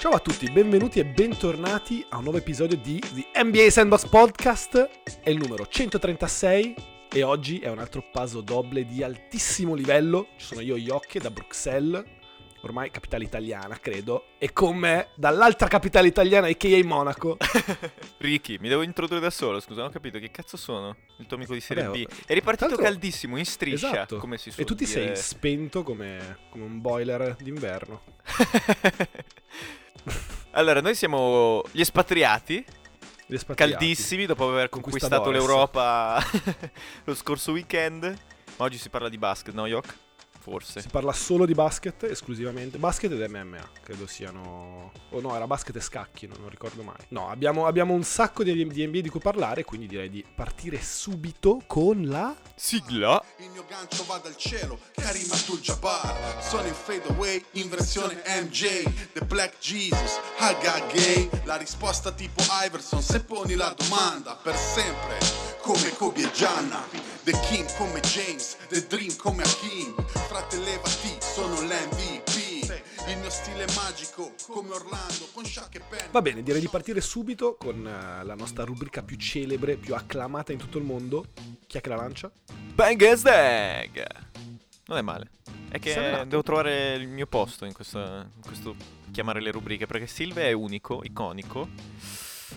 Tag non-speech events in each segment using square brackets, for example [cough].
Ciao a tutti, benvenuti e bentornati a un nuovo episodio di The NBA Sandbox Podcast. È il numero 136 e oggi è un altro paso doble di altissimo livello. Ci sono io, Iocche, da Bruxelles, ormai capitale italiana, credo, e con me dall'altra capitale italiana, a.k.a. Monaco. [laughs] Ricky, mi devo introdurre da solo, scusa, non ho capito che cazzo sono il tuo amico di Serie Vabbè, B. È ripartito tanto- caldissimo, in striscia, Esatto. come si E suol tu ti sei dire. spento come, come un boiler d'inverno. [laughs] [laughs] allora, noi siamo gli espatriati, Gli espatriati. caldissimi, dopo aver conquistato l'Europa [laughs] lo scorso weekend. Ma oggi si parla di basket, no, Yok? Forse. Si parla solo di basket esclusivamente. Basket ed MMA, credo siano. O no, era basket e scacchi, non, non ricordo mai. No, abbiamo, abbiamo un sacco di, di NBA di cui parlare, quindi direi di partire subito con la. Sigla. Il mio gancio va dal cielo, Karim Abdul-Jabbar Sono in fade away, in versione MJ The Black Jesus, Haga Gay La risposta tipo Iverson, se poni la domanda Per sempre, come Kobe e Gianna The King come James, The Dream come Hakim Frate levati, sono l'MVP Il mio stile è magico, come Orlando Con Shaq e Penn Va bene, direi di partire subito con eh, la nostra rubrica più celebre, più acclamata in tutto il mondo. Chi è che la lancia? Bang Stag. Non è male. È che devo trovare il mio posto in questo, in questo chiamare le rubriche, perché Silve è unico, iconico.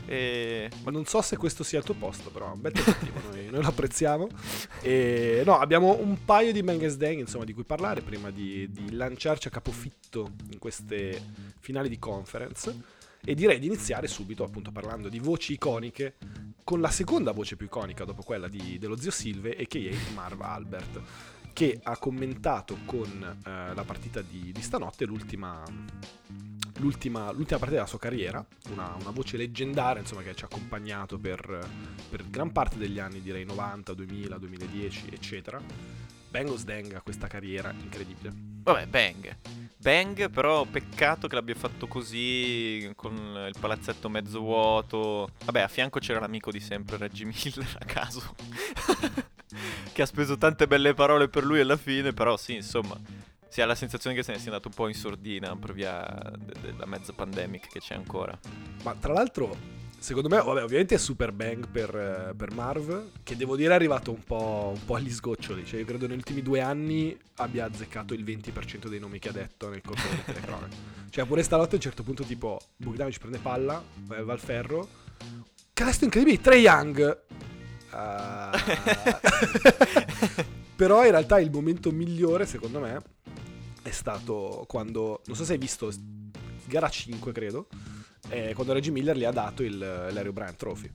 E... Ma non so se questo sia il tuo posto, però è un bel tentativo, noi, noi lo apprezziamo. E no, abbiamo un paio di Bangers Dang, insomma, di cui parlare prima di, di lanciarci a capofitto in queste finali di conference. E direi di iniziare subito, appunto, parlando di voci iconiche, con la seconda voce più iconica dopo quella di- dello zio Silve, a.k.a. Marv Albert, che ha commentato con eh, la partita di, di stanotte l'ultima, l'ultima, l'ultima partita della sua carriera, una, una voce leggendaria insomma, che ci ha accompagnato per, per gran parte degli anni, direi 90, 2000, 2010, eccetera. Bengals Dang ha questa carriera incredibile. Vabbè, Bang. Bang, però peccato che l'abbia fatto così, con il palazzetto mezzo vuoto. Vabbè, a fianco c'era l'amico di sempre, Reggie Miller, a caso. [laughs] che ha speso tante belle parole per lui alla fine, però sì, insomma... Si ha la sensazione che se ne sia andato un po' in sordina per via de- della mezza pandemic che c'è ancora. Ma tra l'altro, secondo me, vabbè, ovviamente è super bang per, eh, per Marv, che devo dire è arrivato un po', un po' agli sgoccioli. Cioè, io credo negli ultimi due anni abbia azzeccato il 20% dei nomi che ha detto nel corso delle telecronache. [laughs] Cioè, pure stanotte a un certo punto, tipo, Bogdanovic prende palla, va al ferro. Canestro incredibile, Trey Young. Ah. [laughs] [laughs] Però in realtà il momento migliore, secondo me, è stato quando, non so se hai visto, gara 5 credo, eh, quando Reggie Miller gli ha dato il, l'Aero Bryant Trophy.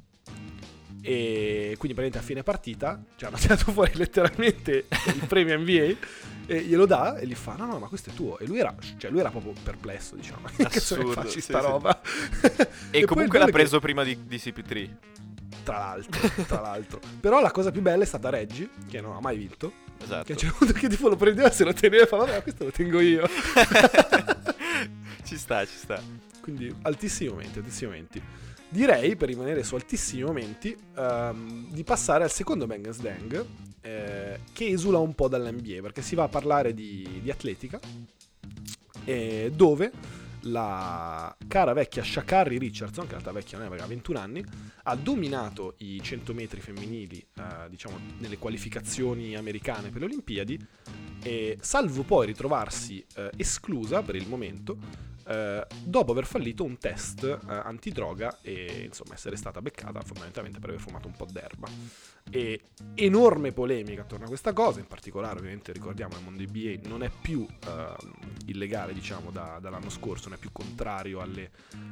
E quindi praticamente a fine partita ci hanno [laughs] tirato fuori letteralmente il premio NBA e glielo dà e gli fa no no ma questo è tuo e lui era, cioè lui era proprio perplesso diciamo ma [laughs] che ne Assurdo, facci sì, sta sì. roba E, [laughs] poi comunque l'ha è che- preso prima di, di CP3. tra l'altro tra l'altro però la cosa più bella è stata Reggie che non ha mai vinto Esatto. che a un certo punto che tipo lo prendeva se lo teneva e fa vabbè questo lo tengo io [laughs] ci sta, ci sta. Quindi altissimi momenti, altissimi momenti. Direi, per rimanere su altissimi momenti, ehm, di passare al secondo Bangers Dang, eh, che esula un po' dall'NBA, perché si va a parlare di, di atletica, eh, dove la cara vecchia Shakari Richardson, che in realtà vecchia non è ha 21 anni, ha dominato i 100 metri femminili, eh, diciamo, nelle qualificazioni americane per le Olimpiadi, e salvo poi ritrovarsi eh, esclusa per il momento eh, dopo aver fallito un test eh, antidroga e insomma essere stata beccata fondamentalmente per aver fumato un po' d'erba. E enorme polemica attorno a questa cosa, in particolare ovviamente ricordiamo il mondo NBA non è più ehm, illegale diciamo da- dall'anno scorso, non è più contrario alle,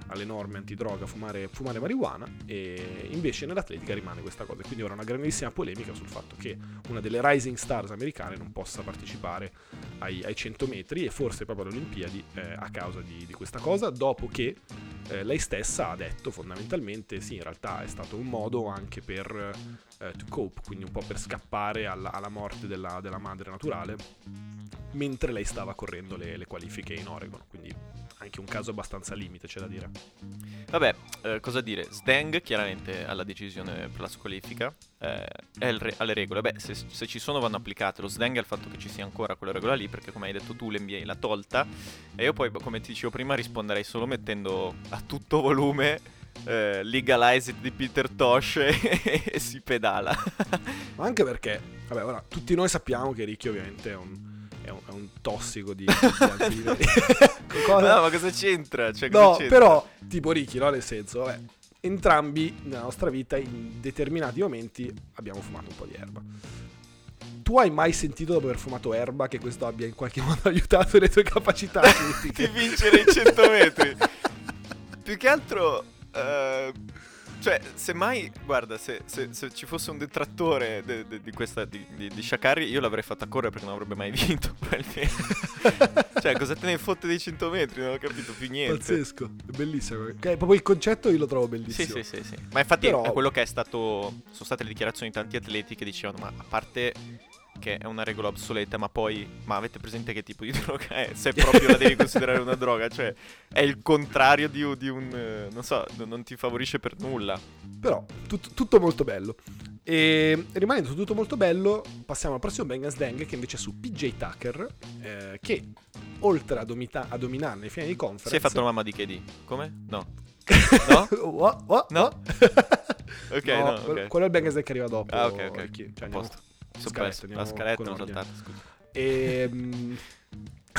alle norme antidroga fumare, fumare marijuana e invece nell'atletica rimane questa cosa. E quindi ora una grandissima polemica sul fatto che una delle rising stars americane non possa partecipare ai, ai 100 metri e forse proprio alle Olimpiadi eh, a causa di, di questa cosa, dopo che eh, lei stessa ha detto fondamentalmente sì, in realtà è stato un modo anche per eh, to cope, quindi un po' per scappare alla, alla morte della, della madre naturale, mentre lei stava correndo le, le qualifiche in Oregon, quindi anche un caso abbastanza limite, c'è da dire. Vabbè, eh, cosa dire? Sdeng chiaramente ha la decisione per la squalifica, eh, re- alle regole. Beh, se, se ci sono vanno applicate. Lo Sdeng è il fatto che ci sia ancora quella regola lì, perché come hai detto tu l'NBA l'ha tolta. E io poi, come ti dicevo prima, risponderei solo mettendo a tutto volume eh, Legalize It di Peter Tosh e, [laughs] e si pedala. Ma anche perché, vabbè, ora, tutti noi sappiamo che Ricky ovviamente è un, è un, è un tossico di, [laughs] di. Cosa- No, ma cosa c'entra? Cioè, cosa No, c'entra? però, tipo Ricky, no? Nel senso, vabbè, entrambi nella nostra vita, in determinati momenti, abbiamo fumato un po' di erba. Tu hai mai sentito dopo aver fumato erba che questo abbia in qualche [laughs] modo aiutato le tue capacità [laughs] di vincere i 100 metri. Più che altro, eh, cioè, se mai, guarda, se, se- se ci fosse un detrattore de- de- di questa, di, di, di Shakari, io l'avrei fatta correre perché non avrebbe mai [laughs] vinto. [laughs] cioè, cosa te ne fotte dei 100 metri? Non ho capito più niente. Pazzesco, è bellissimo. Che proprio il concetto io lo trovo Sì, bellissimo. sì, sì, sì. Ma infatti Però- è quello che è stato. Sono state le dichiarazioni di tanti atleti che dicevano: Ma a parte che è una regola obsoleta, ma poi. Ma avete presente che tipo di [laughs] droga è? Se proprio la devi considerare una droga, cioè è il contrario di, un- di un. eh, Non so, non ti favorisce per nulla. Però tut- tutto molto bello. E rimanendo su tutto molto bello, passiamo al prossimo Bang Dang che invece è su PJ Tucker, eh, che oltre a, domita- a dominare le finali di conference... Si è fatto la mamma di KD. Come? No. [laughs] No? Oh, oh, No? oh. [laughs] Ok, No, no, quello, ok. quello è il Bang Dang che arriva dopo. Ah, ok, ok. Cioè, A andiamo- posto. Mi son scaletta, andiamo La scaletta ordine. saltata, scusa. E...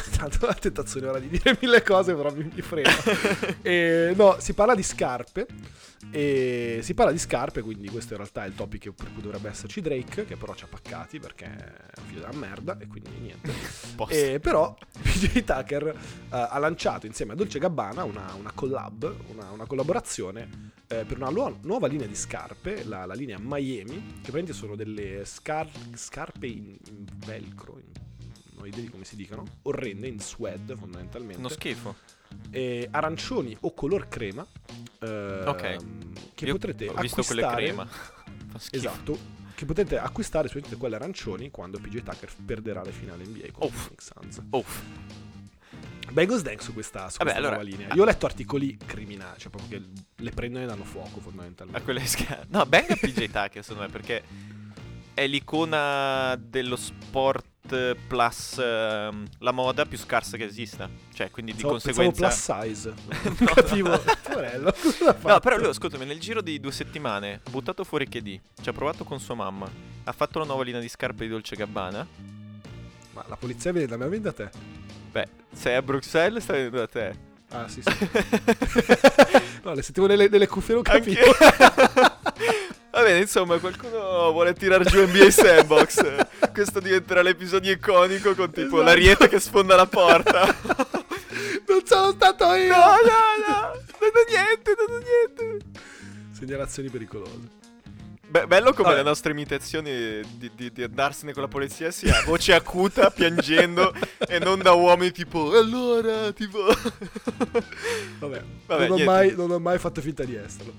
[laughs] Tanto la tentazione ora di dire mille cose, però mi, mi freno. [laughs] E, no, si parla di scarpe. E si parla di scarpe, quindi questo in realtà è il topic per cui dovrebbe esserci Drake, che però ci ha paccati perché è un figlio della merda, e quindi niente. [laughs] E però PJ Tucker eh, ha lanciato insieme a Dolce Gabbana una, una collab, una, una collaborazione eh, per una lu- nuova linea di scarpe, la, la linea Miami, che praticamente sono delle scar- scarpe in, in velcro, in, non ho idea di come si dicano, orrende, in suede fondamentalmente, Uno schifo. e arancioni o color crema, eh, Ok. che Io potrete ho visto quelle acquistare... crema. [laughs] Fa schifo. Esatto, che potete acquistare su quelle arancioni quando PJ Tucker perderà le finali NBA con i Phoenix Suns. Uff. Bengals Dank su questa, su Vabbè, questa allora- nuova linea. Io ho letto articoli criminali, cioè proprio che le prendono e danno fuoco fondamentalmente. A quelle sca- No, Bang a PJ Tucker secondo me perché è l'icona dello sport plus ehm, la moda più scarsa che esista. Cioè, quindi di pensavo conseguenza... plus size. [laughs] [laughs] No, capivo. no. Porello, No, però lui, ascoltami, nel giro di due settimane ha buttato fuori KD, ci ha provato con sua mamma, ha fatto la nuova linea di scarpe di Dolce Gabbana. Ma la polizia viene da me o viene da te? Beh, sei a Bruxelles, stai venendo da te. Ah, sì, sì. [laughs] no, le sentivo nelle, nelle cuffie, non capivo. Va bene, insomma, qualcuno vuole tirar giù NBA Sandbox. [laughs] Questo diventerà l'episodio iconico con tipo Esatto. l'ariete che sfonda la porta. [laughs] non sono stato io! No, no, no, non ho niente, non ho niente. Segnalazioni pericolose. Beh, bello come Vabbè. le nostre imitazioni di, di- di andarsene con la polizia sia a voce acuta, piangendo, [laughs] e non da uomini tipo, allora, tipo... Vabbè, Vabbè, non, ho mai, non ho mai fatto finta di esserlo.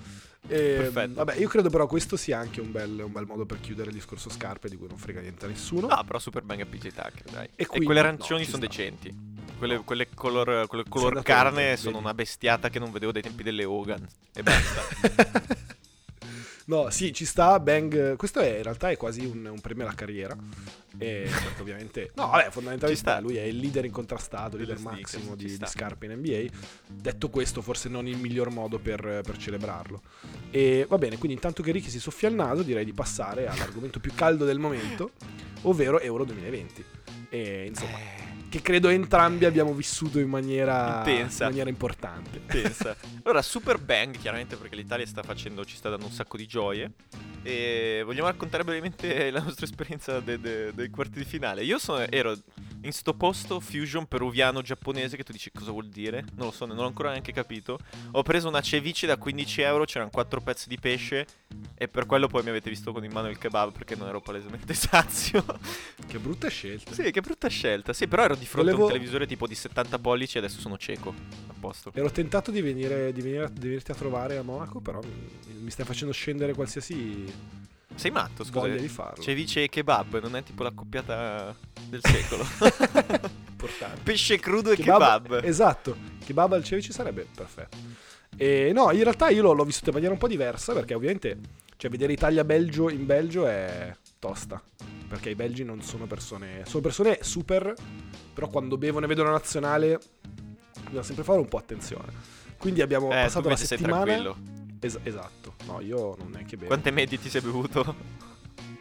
E, Perfetto. Vabbè, io credo però questo sia anche un bel, un bel modo per chiudere il discorso scarpe di cui non frega niente a nessuno. No, però Super Bang a PJ Tucker, dai. E, quindi- quelle arancioni no, sono sta. decenti. Quelle, quelle color, quelle color carne sono una bestiata che non vedevo dai tempi delle Hogan. E basta. [laughs] No, sì, ci sta. Bang. Questo è in realtà è quasi un, un premio alla carriera. E perché ovviamente. No, vabbè, fondamentalmente lui è il leader incontrastato, il leader sneakers, massimo di, di scarpe in NBA. Detto questo, forse non il miglior modo per, per celebrarlo. E va bene, quindi intanto che Ricky si soffia il naso, direi di passare all'argomento più caldo del momento, ovvero Euro 2020. E insomma, Eh, che credo entrambi abbiamo vissuto in maniera, Intensa. in maniera importante. pensa. [laughs] Allora, Super Bang, chiaramente perché l'Italia sta facendo, ci sta dando un sacco di gioie. E vogliamo raccontare brevemente [laughs] la nostra esperienza de- de- dei quarti di finale. Io sono- ero in sto posto fusion peruviano-giapponese che tu dici cosa vuol dire? Non lo so, non ho ancora neanche capito. Ho preso una ceviche da 15 euro, c'erano 4 pezzi di pesce e per quello poi mi avete visto con in mano il kebab perché non ero palesemente [laughs] sazio. Che brutta scelta. sì, che brutta scelta. Sì, però ero di fronte a Volevo- un televisore tipo di 70 pollici e adesso sono cieco. A posto. Ero tentato di venire, di venire a- di venirti a trovare a Monaco, però mi, mi stai facendo scendere qualsiasi Sei matto, scusa. voglia di farlo. Ceviche e kebab, non è tipo la coppiata del [laughs] secolo. Importante. Pesce crudo e kebab. Esatto, kebab al ceviche sarebbe perfetto. E no, in realtà io l'ho, l'ho vissuto in maniera un po' diversa perché ovviamente cioè, vedere Italia-Belgio in Belgio è tosta. Perché i belgi non sono persone. Sono persone super. Però quando bevono e vedono la nazionale. Bisogna sempre fare un po' attenzione. Quindi abbiamo Eh, passato la settimana. Es- esatto. No, io non è che bevo. Quante medie ti sei bevuto?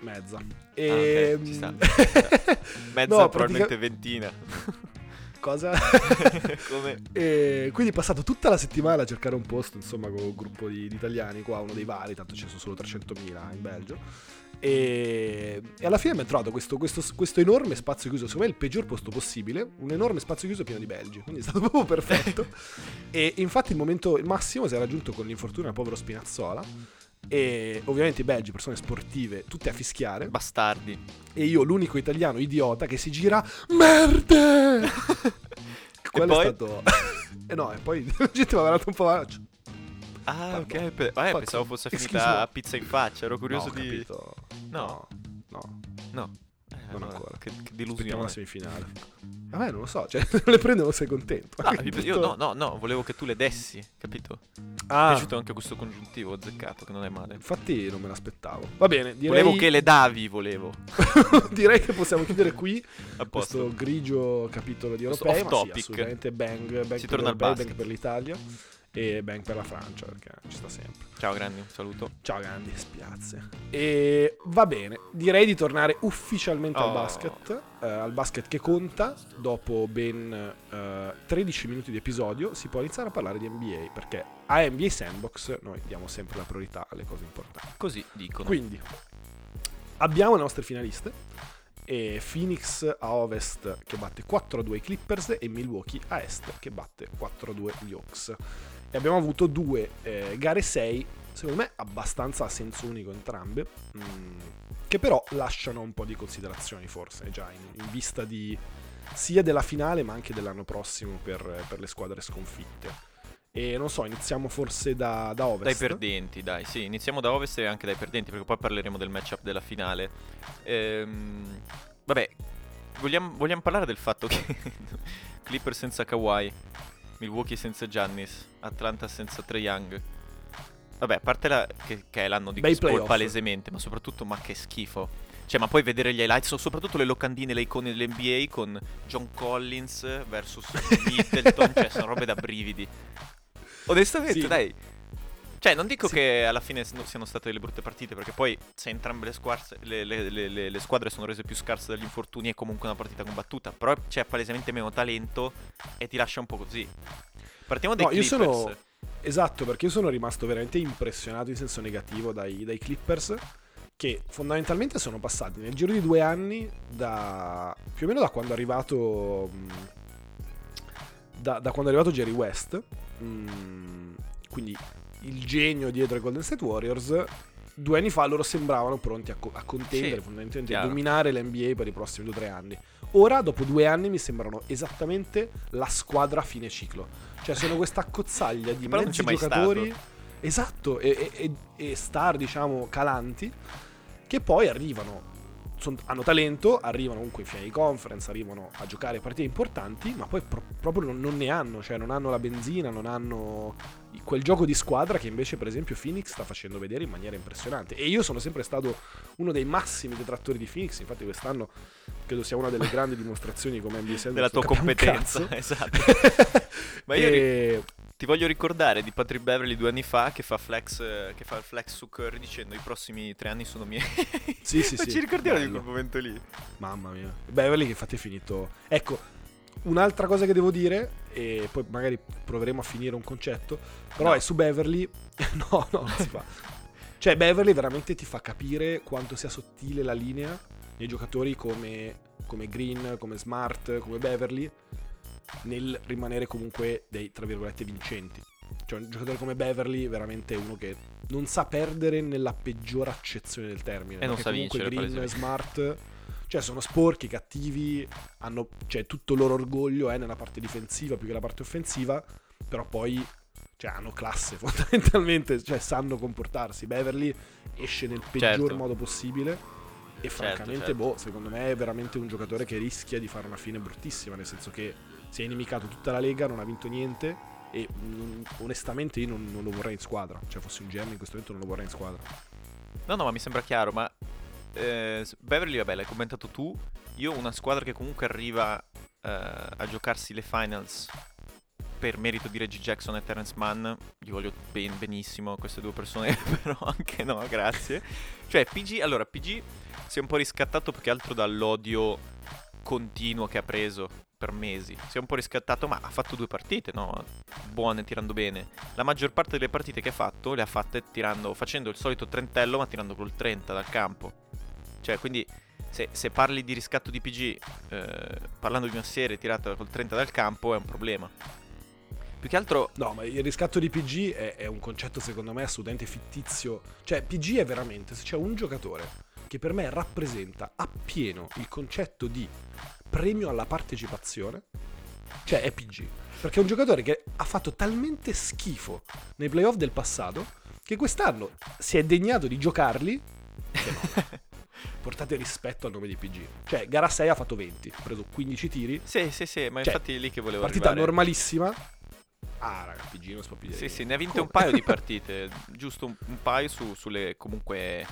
Mezza. Ah, E... ok, ci sta. [laughs] Mezza, No, probabilmente pratica- ventina. [laughs] Cosa? [laughs] Come? E quindi è passato tutta la settimana a cercare un posto, insomma, con un gruppo di, di italiani qua, uno dei vari, tanto ci sono solo 300.000 in Belgio. E, e alla fine mi è trovato questo, questo- questo enorme spazio chiuso, secondo me il peggior posto possibile, un enorme spazio chiuso pieno di belgi, quindi è stato [laughs] proprio perfetto. e infatti il momento il massimo si è raggiunto con l'infortunio del povero Spinazzola. E ovviamente i belgi, persone sportive, tutte a fischiare. Bastardi. E io, l'unico italiano idiota che si gira, merde! [laughs] Quello poi? è stato. [laughs] e no, e poi la gente mi ha guardato un po'. Ah, ok. pe- eh, Fuck. pensavo fosse finita a pizza in faccia. Ero curioso no, di. capito. No. No, no. Eh, Non allora, ancora. Che, che aspettiamo delusione. la semifinale. Vabbè, non lo so, cioè, [laughs] se le prendo non sei contento. Ah, io tutto- no, no, no, volevo che tu le dessi, capito? Mi è Ah, piaciuto anche questo congiuntivo azzeccato, che non è male. infatti non me l'aspettavo. Va bene, direi, Volevo che le davi, volevo. [laughs] direi che possiamo chiudere qui [laughs] questo grigio capitolo di europei. Ma sì, assolutamente bang, bang Si per torna al basket. bang per l'Italia e bang per la Francia, perché ci sta sempre. Ciao grandi, un saluto. Ciao Gandhi, spiazze. E va bene, direi di tornare ufficialmente al Oh. basket, eh, al basket che conta. Dopo ben eh, 13 minuti di episodio si può iniziare a parlare di NBA, perché a NBA Sandbox noi diamo sempre la priorità alle cose importanti. Così dicono. Quindi abbiamo le nostre finaliste. E Phoenix a ovest che batte 4-2 i Clippers e Milwaukee a est che batte 4-2 gli Hawks. E abbiamo avuto due eh, gare 6, secondo me abbastanza a senso unico entrambe, mm, che però lasciano un po' di considerazioni forse già in, in vista di sia della finale ma anche dell'anno prossimo per, per le squadre sconfitte. E non so, iniziamo forse da, da ovest. Dai perdenti, dai, sì, iniziamo da ovest e anche dai perdenti, perché poi parleremo del matchup della finale. Ehm, vabbè, vogliamo, vogliamo parlare del fatto che [laughs] Clipper senza Kawhi, Milwaukee senza Giannis, Atlanta senza Trae Young. Vabbè, a parte la, che, che è l'anno di Chris Paul palesemente, ma soprattutto, ma che schifo. Cioè, ma poi vedere gli highlights, soprattutto le locandine, le icone dell'NBA con John Collins versus [laughs] Middleton, cioè sono robe da brividi. Onestamente, Sì. dai. Cioè, non dico Sì. che alla fine s- siano state delle brutte partite, perché poi se entrambe le, squarse- le- le- le- squadre sono rese più scarse dagli infortuni è comunque una partita combattuta. Però c'è palesemente meno talento e ti lascia un po' così. Partiamo dai No, io Clippers. sono- Esatto, perché io sono rimasto veramente impressionato in senso negativo dai, dai Clippers, che fondamentalmente sono passati nel giro di due anni da più o meno da quando è arrivato. mh, Da, da quando è arrivato Jerry West, mh, quindi il genio dietro ai Golden State Warriors. Due anni fa loro sembravano pronti a, co- a contendere, Sì, fondamentalmente chiaro. dominare l'NBA per i prossimi due o tre anni. Ora, dopo due anni, mi sembrano esattamente la squadra a fine ciclo. Cioè, sono questa cozzaglia di [laughs] mezzi giocatori. Esatto, e, e- e- e star, diciamo, calanti, che poi arrivano. Son- hanno talento, arrivano comunque in finale di conference, arrivano a giocare partite importanti, ma poi pro- proprio non, non ne hanno, cioè non hanno la benzina, non hanno quel gioco di squadra che invece per esempio Phoenix sta facendo vedere in maniera impressionante. E io sono sempre stato uno dei massimi detrattori di Phoenix, infatti quest'anno credo sia una delle grandi dimostrazioni di come NBA della tua competenza. [laughs] Esatto. [laughs] Ma io ri- E- ti voglio ricordare di Patrick Beverly due anni fa che fa flex, eh, che fa il flex su Curry dicendo i prossimi tre anni sono miei. Sì, sì, [laughs] Non sì, ci ricordiamo di bello. quel momento lì. Mamma mia. Beverly che infatti è finito. Ecco, un'altra cosa che devo dire, e poi magari proveremo a finire un concetto, però No. è su Beverly. [laughs] no, no, non si fa. Cioè, Beverly veramente ti fa capire quanto sia sottile la linea nei giocatori come, come Green, come Smart, come Beverly, nel rimanere comunque dei, tra virgolette, vincenti. Cioè, un giocatore come Beverly è veramente uno che non sa perdere nella peggior accezione del termine. E non sa comunque vincere, Green, palesemente. Smart, cioè sono sporchi, cattivi, hanno, cioè tutto il loro orgoglio è nella parte difensiva più che nella parte offensiva, però poi cioè hanno classe [laughs] fondamentalmente, cioè sanno comportarsi. Beverly esce nel peggior Certo. modo possibile e francamente, certo. boh, secondo me è veramente un giocatore che rischia di fare una fine bruttissima, nel senso che si è inimicato tutta la Lega, non ha vinto niente e mm, onestamente io non, non lo vorrei in squadra, cioè fossi un GM in questo momento non lo vorrei in squadra. No, no, ma mi sembra chiaro, ma eh, Beverly, vabbè, l'hai commentato tu. Io una squadra che comunque arriva eh, a giocarsi le finals per merito di Reggie Jackson e Terrence Mann, gli voglio ben- benissimo queste due persone, [laughs] però anche no, grazie. Cioè, PG, allora, PG si è un po' riscattato più che altro dall'odio continuo che ha preso per mesi. Si è un po' riscattato, ma ha fatto due partite, no? Buone, tirando bene. La maggior parte delle partite che ha fatto le ha fatte tirando, facendo il solito trentello, ma tirando col 30 dal campo. Cioè, quindi se, se parli di riscatto di PG, eh, parlando di una serie tirata col 30 dal campo, è un problema. Più che altro, No, ma il riscatto di PG è, è un concetto secondo me assolutamente fittizio. Cioè, PG è veramente, se c'è un giocatore che per me rappresenta appieno il concetto di premio alla partecipazione, cioè è PG. Perché è un giocatore che ha fatto talmente schifo nei playoff del passato che quest'anno si è degnato di giocarli. No. [laughs] Portate rispetto al nome di PG. Cioè, gara 6 ha fatto 20, ha preso 15 tiri, sì, sì, sì, ma Cioè, infatti è lì che volevo partita arrivare. normalissima. Ah, raga, PG non si può più dire. Sì, sì, ne ha vinte un paio di [laughs] partite, giusto un, un paio su- sulle comunque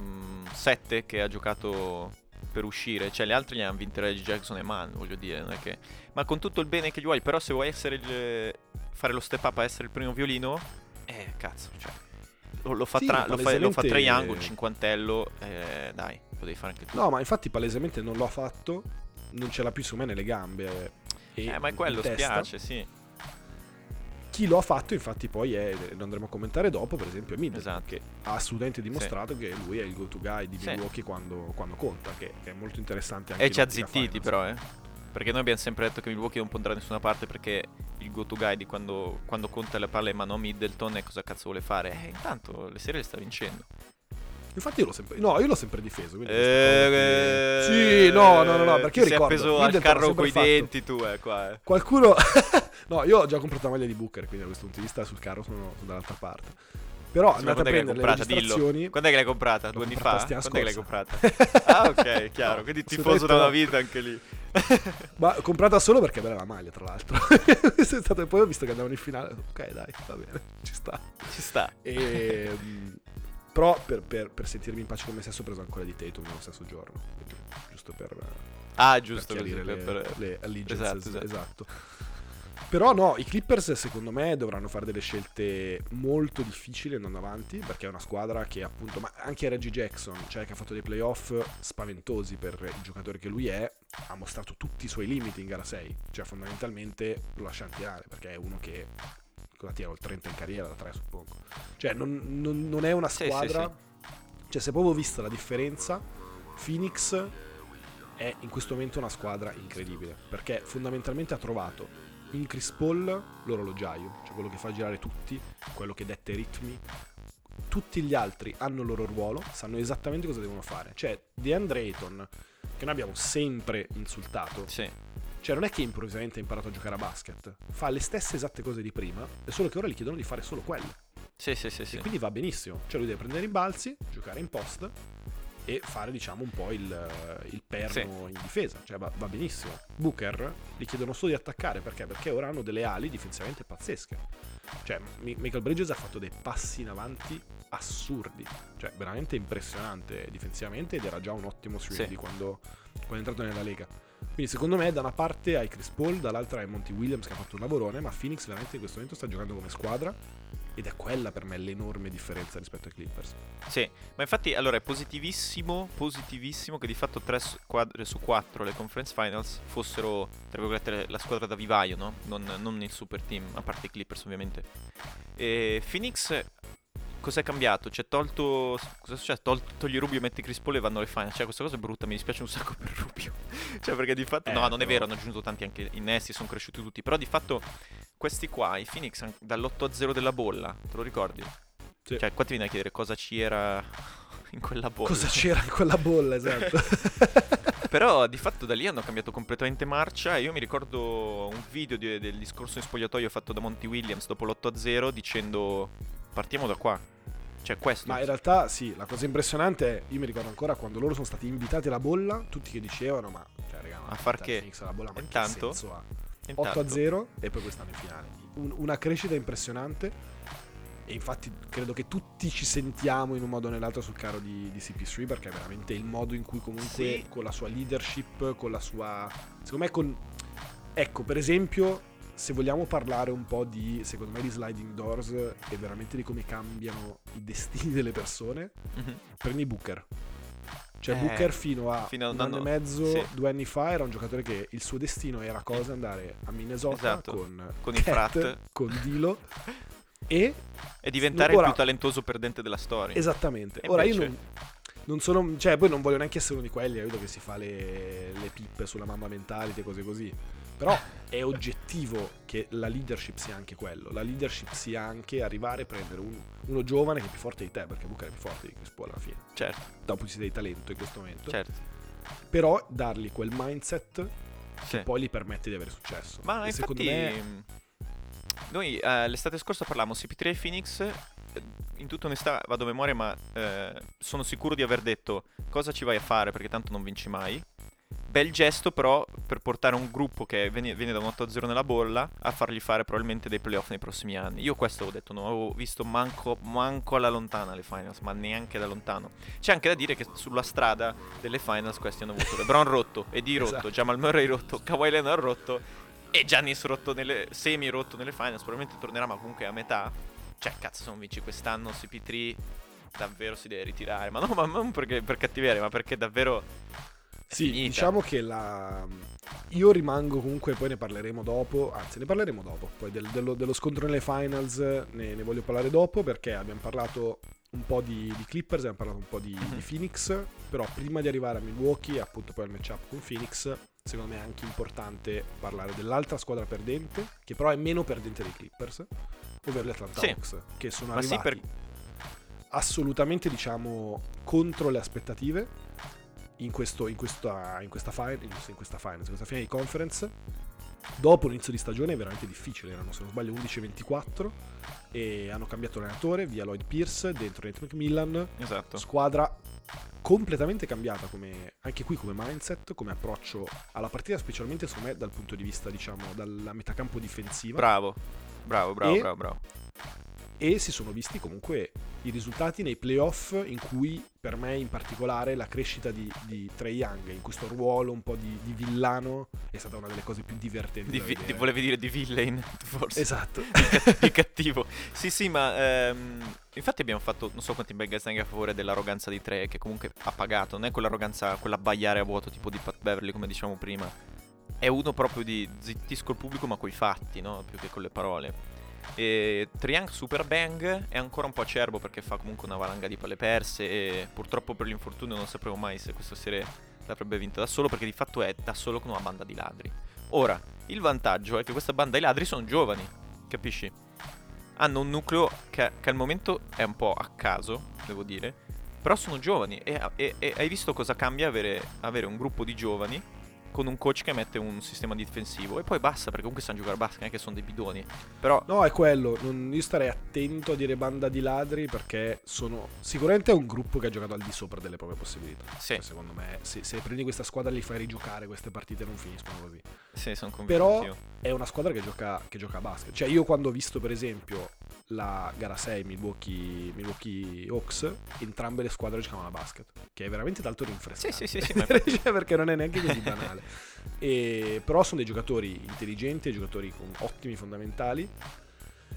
mm, sette che ha giocato per uscire, cioè le altre le hanno vinte Reggie Jackson e Mann, voglio dire, non è che... Ma con tutto il bene che gli vuoi, però se vuoi essere il- fare lo step up a essere il primo violino, eh, cazzo, cioè... Lo, lo fa, Sì, tra, lo fa, lo fa Young, un cinquantello, eh, dai, lo devi fare anche tu. No, ma infatti palesemente non l'ho fatto, non ce l'ha più su me nelle gambe. E eh, ma è quello, spiace, sì. Chi lo ha fatto infatti poi è, lo andremo a commentare dopo, per esempio Middleton, Esatto. che ha assolutamente dimostrato che lui è il go-to guy di Sì. Milwaukee quando, quando conta, che è molto interessante anche E ci ha zittiti però, eh. Perché noi abbiamo sempre detto che Milwaukee non può andare da nessuna parte perché il go-to guy di quando, quando conta le palle in mano a Middleton e cosa cazzo vuole fare. Eh, intanto le serie le sta vincendo. Infatti io l'ho sempre, no, io l'ho sempre difeso. quindi Eh, qui- Sì, no, no, no, no, perché io ti sei ricordo, appeso al carro coi denti tu, eh, qua, eh. Qualcuno... [laughs] no, io ho già comprato la maglia di Booker, quindi da questo punto di vista sul carro sono, sono dall'altra parte. Però Sì, andate a prendere le comprata? Dillo. registrazioni... Quando è che l'hai comprata? Due anni fa? Quando è che l'hai comprata? ah, ok, [laughs] chiaro. Quindi Assolutamente tifoso da una no. vita anche lì. [laughs] Ma comprata solo perché è bella la maglia, tra l'altro. Stato- poi ho visto che andavano in finale. Ok, dai, va bene, ci sta. Ci sta. E, mh, però per, per- per sentirmi in pace con me stesso ho preso ancora di Tatum nello stesso giorno. Gi- Giusto per, Ah, per giusto. così, per- le, per- le allegiances. Esatto, esatto. esatto. Però no, i Clippers secondo me dovranno fare delle scelte molto difficili andando avanti, perché è una squadra che appunto, ma anche Reggie Jackson, cioè che ha fatto dei playoff spaventosi per il giocatore che lui è, ha mostrato tutti i suoi limiti in gara 6, cioè fondamentalmente lo lasciano tirare, perché è uno che cosa tira il 30 in carriera da 3 suppongo. Cioè non, non- non è una Sì, sì, squadra, cioè se proprio vista la differenza, Phoenix è in questo momento una squadra incredibile, perché fondamentalmente ha trovato in Chris Paul l'orologiaio, cioè quello che fa girare tutti, quello che detta i ritmi. Tutti gli altri hanno il loro ruolo, sanno esattamente cosa devono fare. Cioè, DeAndre Ayton, che noi abbiamo sempre insultato, Sì. Cioè non è che improvvisamente ha imparato a giocare a basket, fa le stesse esatte cose di prima, è solo che ora gli chiedono di fare solo quelle. Sì, sì, sì, sì. E quindi va benissimo. Cioè lui deve prendere i rimbalzi, giocare in post e fare diciamo un po' il, il perno in difesa. Cioè va, va benissimo. Booker gli chiedono solo di attaccare perché? Perché ora hanno delle ali difensivamente pazzesche. Cioè Mi- Michael Bridges ha fatto dei passi in avanti assurdi. Cioè veramente impressionante difensivamente ed era già un ottimo 3 Sì. quando, quando è entrato nella Lega. Quindi secondo me da una parte hai Chris Paul, dall'altra hai Monty Williams che ha fatto un lavorone, ma Phoenix veramente in questo momento sta giocando come squadra ed è quella per me l'enorme differenza rispetto ai Clippers. Sì, ma infatti allora è positivissimo, positivissimo che di fatto 3 squadre su 4 le conference finals fossero, tra virgolette, la squadra da vivaio, no? Non, non il super team, a parte i Clippers ovviamente. E Phoenix, cos'è cambiato? Cioè tolto, cosa è successo? Tol- togli Rubio, metti Chris Paul e vanno alle finals. Cioè questa cosa è brutta, mi dispiace un sacco per [laughs] Rubio. cioè perché di fatto, Eh, no, non è vero, hanno aggiunto tanti anche innesti, sono cresciuti tutti, però di fatto questi qua, i Phoenix an- dall'8-0 della bolla, te lo ricordi? Sì. Cioè, qua ti viene a chiedere cosa c'era [laughs] in quella bolla. Cosa c'era in quella bolla, esatto. [laughs] Però di fatto da lì hanno cambiato completamente marcia. Io mi ricordo un video di- del discorso in spogliatoio fatto da Monty Williams dopo l'8-0 dicendo partiamo da qua. Cioè questo. Ma in realtà sì, la cosa impressionante è, io mi ricordo ancora quando loro sono stati invitati alla bolla, tutti che dicevano, ma cioè, raga, ma A far che? Phoenix alla bolla, ma Intanto- che senso ha? Intanto- 8 a 0 e poi quest'anno in finale. Un- una crescita impressionante. E infatti credo che tutti ci sentiamo in un modo o nell'altro sul caro di, di CP3 perché è veramente il modo in cui comunque Sì. con la sua leadership, con la sua... Secondo me con... Ecco, per esempio, se vogliamo parlare un po' di, secondo me, di sliding doors e veramente di come cambiano i destini delle persone, Mhm. prendi Booker. Cioè Eh, Booker fino a fino un anno e mezzo, sì. due anni fa, era un giocatore che il suo destino era cosa? Andare a Minnesota Esatto, con, con i Cat, frat. con Dilo [laughs] e E diventare Ora- il più talentoso perdente della storia. esattamente. E Ora io invece- non, non sono, cioè poi non voglio neanche essere uno di quelli, capito che si fa le, le pippe sulla mamma mentality e cose così. Però è oggettivo che la leadership sia anche quello. La leadership sia anche arrivare a prendere un- uno giovane che è più forte di te, perché Booker è più forte di Chris Paul alla fine, Certo, da un punto di vista di talento in questo momento. certo. Però dargli quel mindset Sì. poi gli permette di avere successo. Ma E infatti, secondo me mh, noi eh, l'estate scorsa parlavamo CP3 e Phoenix. eh, In tutta onestà vado a memoria, ma eh, sono sicuro di aver detto cosa ci vai a fare perché tanto non vinci mai. Bel gesto, però, per portare un gruppo che viene, viene da un 8-0 nella bolla a fargli fare probabilmente dei playoff nei prossimi anni. Io questo avevo detto, non avevo visto manco, manco alla lontana le finals, ma neanche da lontano. C'è anche da dire che sulla strada delle finals questi hanno avuto LeBron rotto, Eddie rotto, Esatto. Jamal Murray rotto, Kawhi Leonard rotto e Giannis rotto nelle semi rotto nelle finals. Probabilmente tornerà, ma comunque a metà. Cioè, cazzo, se non vinci quest'anno CP3 davvero si deve ritirare. Ma no, ma non perché, per cattiveria, ma perché davvero Sì, finita. diciamo che la... io rimango comunque, poi ne parleremo dopo, anzi ne parleremo dopo, poi del- dello, dello scontro nelle finals ne, ne voglio parlare dopo perché abbiamo parlato un po' di, di Clippers, abbiamo parlato un po' di, di Phoenix, però prima di arrivare a Milwaukee, appunto poi al matchup con Phoenix, secondo me è anche importante parlare dell'altra squadra perdente, che però è meno perdente dei Clippers, ovvero gli Atlanta Sì. Hawks, che sono Ma sì, arrivati per- assolutamente diciamo contro le aspettative in, questo, in, questa, in, questa fin- in, questa finals, in questa fine di conference. Dopo l'inizio di stagione è veramente difficile, erano se non sbaglio 11-24 e hanno cambiato allenatore via Lloyd Pierce, dentro Nate McMillan, Esatto. squadra completamente cambiata come, anche qui come mindset, come approccio alla partita, specialmente secondo me dal punto di vista diciamo dalla metacampo difensiva Bravo. Bravo, bravo, E- bravo, bravo. E si sono visti comunque i risultati nei playoff in cui per me in particolare la crescita di, di Trey Young in questo ruolo un po' di, di villano è stata una delle cose più divertenti Di vi- volevi dire di villain, [laughs] forse. esatto di cattivo. Sì, sì, ma ehm, infatti abbiamo fatto non so quanti bag a favore dell'arroganza di Tre, che comunque ha pagato. Non è quell'arroganza, quella baiare a vuoto tipo di Pat Beverly, come dicevamo prima. È uno proprio di zittisco il pubblico, ma coi fatti, no? Più che con le parole. E Triang Super Bang è ancora un po' acerbo perché fa comunque una valanga di palle perse. E purtroppo per l'infortunio non sapremo mai se questa serie l'avrebbe vinta da solo, perché di fatto è da solo con una banda di ladri. Ora, il vantaggio è che questa banda di ladri sono giovani, capisci? Hanno un nucleo che, che al momento è un po' a caso, devo dire, però sono giovani e, e- e hai visto cosa cambia avere, avere un gruppo di giovani con un coach che mette un sistema difensivo e poi basta perché comunque sanno giocare a basket, non è che sono dei bidoni. Però no è quello non- io starei attento a dire banda di ladri perché sono sicuramente è un gruppo che ha giocato al di sopra delle proprie possibilità sì, Cioè, secondo me se, se prendi questa squadra e li fai rigiocare queste partite non finiscono così sì, sono convinto Però anch'io. è una squadra che gioca, che gioca a basket. Cioè, io quando ho visto, per esempio, la gara 6 Milwaukee, Milwaukee Hawks, entrambe le squadre giocavano a basket. Che è veramente tanto rinfrescante. Sì, sì, sì, sì, [laughs] ma perché non è neanche così banale. E- però sono dei giocatori intelligenti, giocatori con ottimi fondamentali.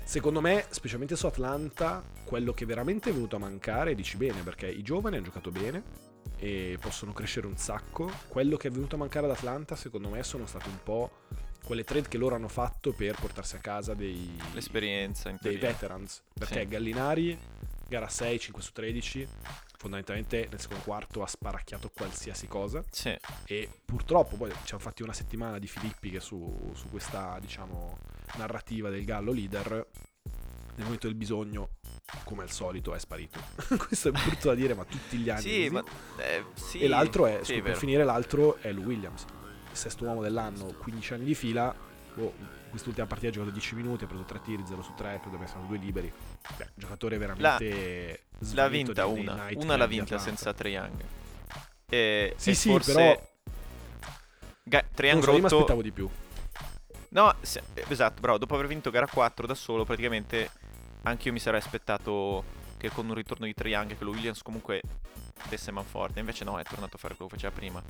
Secondo me, specialmente su Atlanta, quello che veramente è venuto a mancare, dici bene, perché i giovani hanno giocato bene e possono crescere un sacco. Quello che è venuto a mancare ad Atlanta, secondo me, sono state un po' quelle trade che loro hanno fatto per portarsi a casa dei, l'esperienza dei veterans. Perché Sì. Gallinari, gara 6, 5 su 13, fondamentalmente nel secondo quarto ha sparacchiato qualsiasi cosa. Sì, E purtroppo poi ci hanno fatti una settimana di Filippi che su, su questa, diciamo, narrativa del Gallo leader, nel momento del bisogno come al solito, è sparito. [laughs] Questo è brutto da dire, ma tutti gli anni. Sì, ma eh, sì. E l'altro è, sì, per finire, l'altro è Lou Williams. Sesto uomo dell'anno, 15 anni di fila. Oh, in quest'ultima partita ha giocato 10 minuti, ha preso 3 tiri, 0 su 3, credo abbia fatto due liberi. Beh, giocatore veramente. L'ha svelto vinta dei- una, una l'ha vinta senza Young. E, Sì, e sì, forse però. Ga- Young so, io mi rotto- aspettavo di più. No, se- esatto, bravo, dopo aver vinto gara 4 da solo, praticamente anche io mi sarei aspettato che con un ritorno di Young che lo Williams comunque desse man forte, invece no, è tornato a fare quello che faceva prima.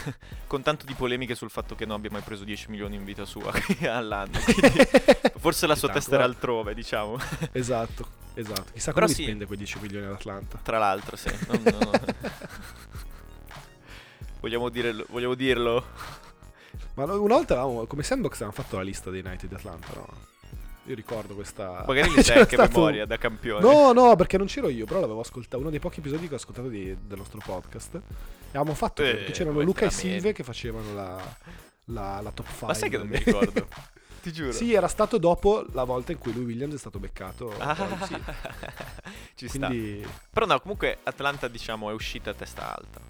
[laughs] con tanto di polemiche sul fatto che non abbia mai preso 10 milioni in vita sua [laughs] all'anno. [laughs] forse la sua testa era altrove, diciamo. Esatto, esatto. Chissà Però come sì. spende quei 10 milioni ad Atlanta. Tra l'altro, sì. Non- non- vogliamo, dirlo, vogliamo dirlo? Ma no, una volta come sandbox avevamo fatto la lista dei United di Atlanta, no? Io ricordo questa... Magari [laughs] li sai C'era anche stato- memoria da campione. No, no, perché non c'ero io, però l'avevo ascoltato, uno dei pochi episodi che ho ascoltato di- del nostro podcast. E avevamo fatto, Eh, perché c'erano Luca e. Silve che facevevano la, la, la top 5. Ma sai che non mi ricordo? [laughs] Ti giuro. Sì, era stato dopo la volta in cui lui Williams è stato beccato. Ah, poi sì. [laughs] Ci sta. Quindi Però no, comunque Atlanta diciamo è uscita a testa alta.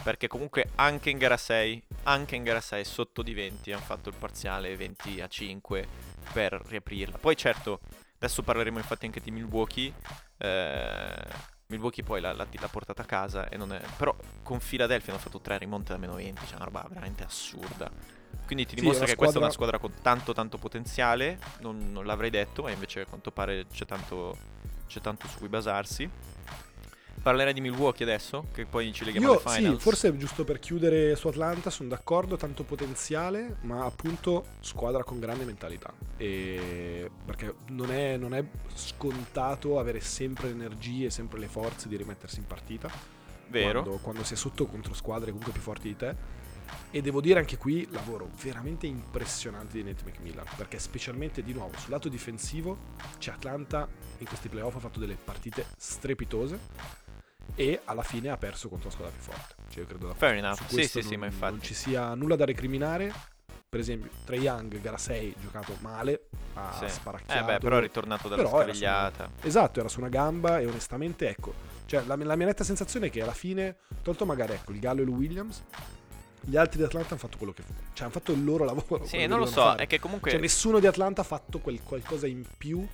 Perché comunque anche in gara 6, anche in gara 6 sotto di 20 hanno fatto il parziale 20 a 5 per riaprirla. Poi certo, adesso parleremo infatti anche di Milwaukee. eh, Milwaukee poi l'ha, l'ha- l'ha portata a casa e non è... Però con Philadelphia hanno fatto 3 rimonte da meno 20, cioè una roba veramente assurda. Quindi ti Sì, dimostra è che una questa è una squadra- squadra con tanto tanto potenziale, non, non l'avrei detto, ma invece a quanto pare c'è tanto, c'è tanto su cui basarsi. Parlerai di Milwaukee adesso, che poi ci leghiamo io alle sì, finals. forse giusto per chiudere su Atlanta sono d'accordo, tanto potenziale, ma appunto squadra con grande mentalità. E perché non è, non è scontato avere sempre le energie, sempre le forze di rimettersi in partita. Vero. quando, quando sei sotto contro squadre comunque più forti di te. E devo dire anche qui lavoro veramente impressionante di Nate McMillan, perché specialmente di nuovo sul lato difensivo c'è Atlanta in questi playoff ha fatto delle partite strepitose e alla fine ha perso contro la squadra più forte. Cioè, io credo Fair enough. Sì, sì, sì, non- ma infatti. non ci sia nulla da recriminare. Per esempio, Trae Young, gara 6, giocato male, ha Sì. sparacchiato. Eh beh, però è ritornato dalla Però era scavigliata. Esatto, era su una gamba e onestamente, ecco, cioè la, la mia netta sensazione è che alla fine, tolto magari ecco, il Gallo e il Williams, gli altri di Atlanta hanno fatto quello che cioè hanno fatto il loro lavoro. Sì, non lo so, fare. è che comunque... Cioè nessuno di Atlanta ha fatto quel qualcosa in più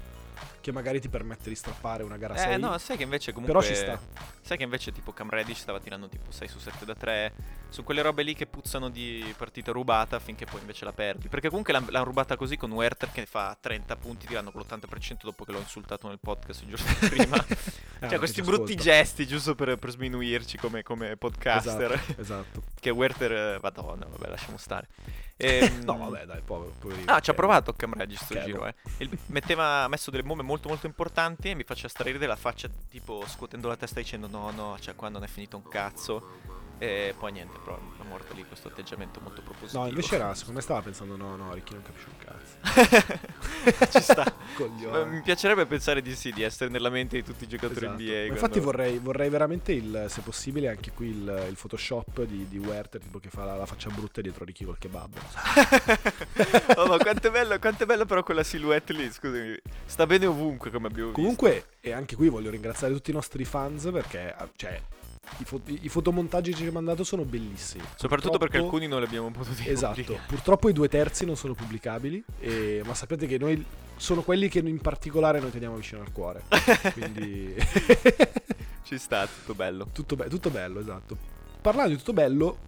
che magari ti permette di strappare una gara 6. Eh no, sai che invece comunque... però ci sta. Sai che invece tipo Cam Reddish stava tirando tipo 6 su 7 da 3 Su quelle robe lì che puzzano di partita rubata Finché poi invece la perdi Perché comunque l'ha, l'ha rubata così con Werther Che fa 30 punti tirando con l'80% Dopo che l'ho insultato nel podcast il giorno [laughs] prima Eh, Cioè questi brutti ascolta. gesti Giusto per, per sminuirci come, come podcaster Esatto, esatto. [laughs] Che Werther... eh, Madonna, vabbè lasciamo stare Ehm, No, vabbè, dai, povero, poverino. Ah, ci ha provato Cam Reddish sto giro, eh. Il- metteva, ha messo delle bombe molto molto importanti e mi faceva strarire della faccia, tipo scuotendo la testa dicendo no, no, cioè qua non è finito un cazzo. E poi niente, però è morto lì questo atteggiamento molto propositivo. No, invece era, secondo me stava pensando, no, no, Ricky non capisce un cazzo. [laughs] Ci sta. [laughs] Coglione. mi piacerebbe pensare di sì, di essere nella mente di tutti i giocatori Esatto. NBA. Quando- Infatti vorrei, vorrei veramente, il, se possibile, anche qui il, il Photoshop di, di Werther, tipo che fa la, la faccia brutta dietro Ricky col kebab. [laughs] oh, ma quanto è bello, quanto è bello però quella silhouette lì, scusami. Sta bene ovunque come abbiamo visto. Comunque, e anche qui voglio ringraziare tutti i nostri fans perché, cioè, i, fo- i fotomontaggi che ci hai mandato sono bellissimi. Soprattutto perché Purtroppo- alcuni non li abbiamo potuti [laughs] Esatto, pubblicare. purtroppo i due terzi non sono pubblicabili, e- ma sapete che noi sono quelli che in particolare noi teniamo vicino al cuore. Quindi [laughs] Ci sta, tutto bello. tutto, be- tutto bello, esatto. Parlando di tutto bello,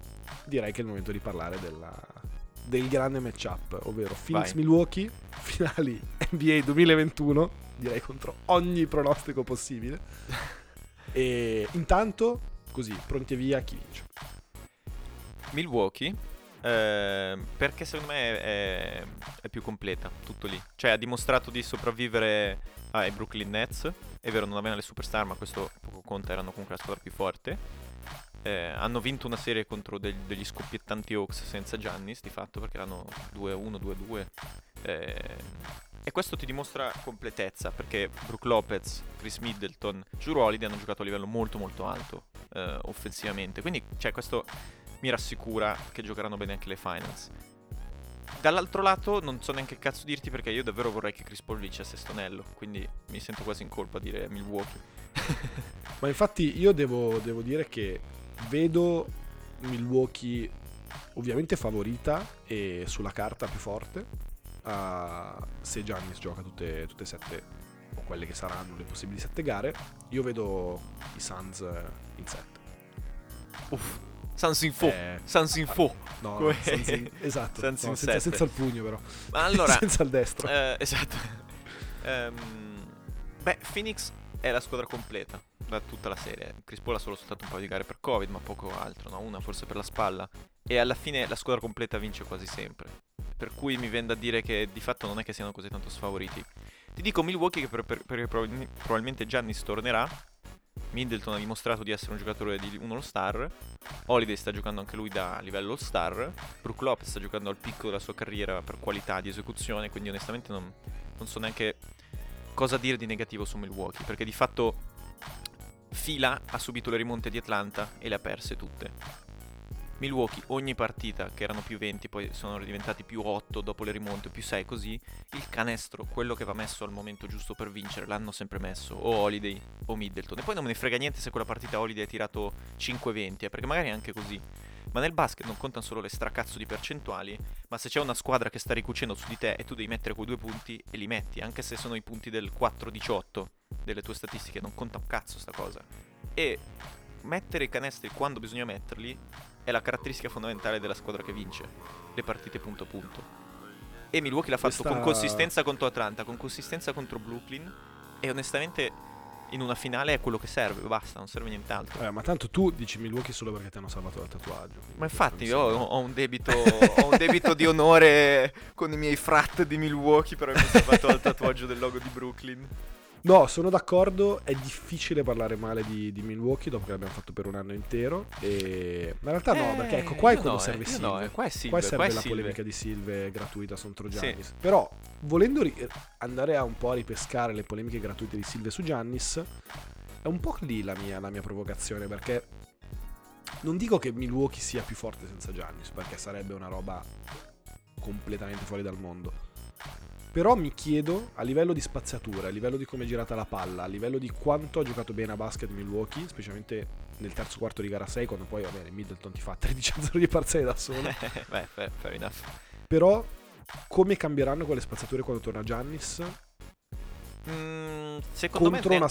direi che è il momento di parlare della- del grande matchup, ovvero Phoenix-Milwaukee, finali NBA 2021, direi contro ogni pronostico possibile. E intanto, così, pronti e via, chi vince? Milwaukee, ehm, perché secondo me è, è più completa, tutto lì. Cioè ha dimostrato di sopravvivere ai Brooklyn Nets. È vero, non avevano le superstar, ma questo poco conta, erano comunque la squadra più forte. Eh, hanno vinto una serie contro del- degli scoppiettanti Hawks senza Giannis, di fatto, perché erano 2-1, 2-2. Eh, e questo ti dimostra completezza, perché Brook Lopez, Chris Middleton, Drew Holiday hanno giocato a livello molto molto alto eh, offensivamente. Quindi, cioè, questo mi rassicura che giocheranno bene anche le finals. Dall'altro lato non so neanche che cazzo dirti perché io davvero vorrei che Chris Paul vincesse Stonello, quindi mi sento quasi in colpa a dire Milwaukee. Ma infatti io devo, devo dire che vedo Milwaukee ovviamente favorita e sulla carta più forte. Uh, se Giannis gioca tutte, tutte e sette o quelle che saranno le possibili sette gare, io vedo i Suns in sette. Uff, Sans Info. Eh, Sans Info. No, Come- Suns in- [laughs] esatto, Suns no, in senza, senza il pugno però. Ma allora, [laughs] senza il destro. eh, esatto. [laughs] Ehm, beh, Phoenix è la squadra completa da tutta la serie. Chris Paul ha solo soltanto un paio di gare per Covid, ma poco altro, no? Una forse per la spalla. E alla fine la squadra completa vince quasi sempre. Per cui mi viene da dire che di fatto non è che siano così tanto sfavoriti. Ti dico Milwaukee che per- per- perché probabilmente Giannis tornerà. Middleton ha dimostrato di essere un giocatore di un all-star. Holiday sta giocando anche lui da livello all-star. Brook Lopez sta giocando al picco della sua carriera per qualità di esecuzione. Quindi onestamente non, non so neanche cosa dire di negativo su Milwaukee. Perché di fatto Fila ha subito le rimonte di Atlanta e le ha perse tutte. Milwaukee ogni partita che erano più 20 poi sono diventati più 8 dopo le rimonte più 6 così il canestro quello che va messo al momento giusto per vincere l'hanno sempre messo o Holiday o Middleton. E poi non me ne frega niente se quella partita Holiday ha tirato 5-20 eh, perché magari è anche così. Ma nel basket non contano solo le stracazzo di percentuali ma se c'è una squadra che sta ricucendo su di te e tu devi mettere quei due punti e li metti anche se sono i punti del 4-18 delle tue statistiche non conta un cazzo sta cosa. E mettere i canestri quando bisogna metterli è la caratteristica fondamentale della squadra che vince le partite punto a punto. E Milwaukee l'ha fatto Questa- con consistenza contro Atlanta, con consistenza contro Brooklyn e onestamente in una finale è quello che serve, basta, non serve nient'altro. Eh, ma tanto tu dici Milwaukee solo perché ti hanno salvato dal tatuaggio. Ma infatti io ho, ho un debito, ho un debito di onore con i miei frat di Milwaukee per avermi salvato dal tatuaggio del logo di Brooklyn. No, sono d'accordo, è difficile parlare male di, di Milwaukee dopo che l'abbiamo fatto per un anno intero. E... Ma in realtà no, Eh, perché ecco, qua è quando no, serve eh, Silve. no, eh, qua è Silve, Qua qua serve è la Silve. polemica di Silve gratuita contro Sì. Giannis. Però, volendo ri- andare a un po' a ripescare le polemiche gratuite di Silve su Giannis, è un po' lì la mia, la mia provocazione, perché non dico che Milwaukee sia più forte senza Giannis, perché sarebbe una roba completamente fuori dal mondo. Però mi chiedo, a livello di spaziatura, a livello di come è girata la palla, a livello di quanto ha giocato bene a basket Milwaukee, specialmente nel terzo quarto di gara 6, quando poi, va bene, Middleton ti fa 13-0 di parziale da solo. [laughs] Beh, fair, fair enough. Però come cambieranno quelle spazzature quando torna Giannis Mm, secondo contro, me una,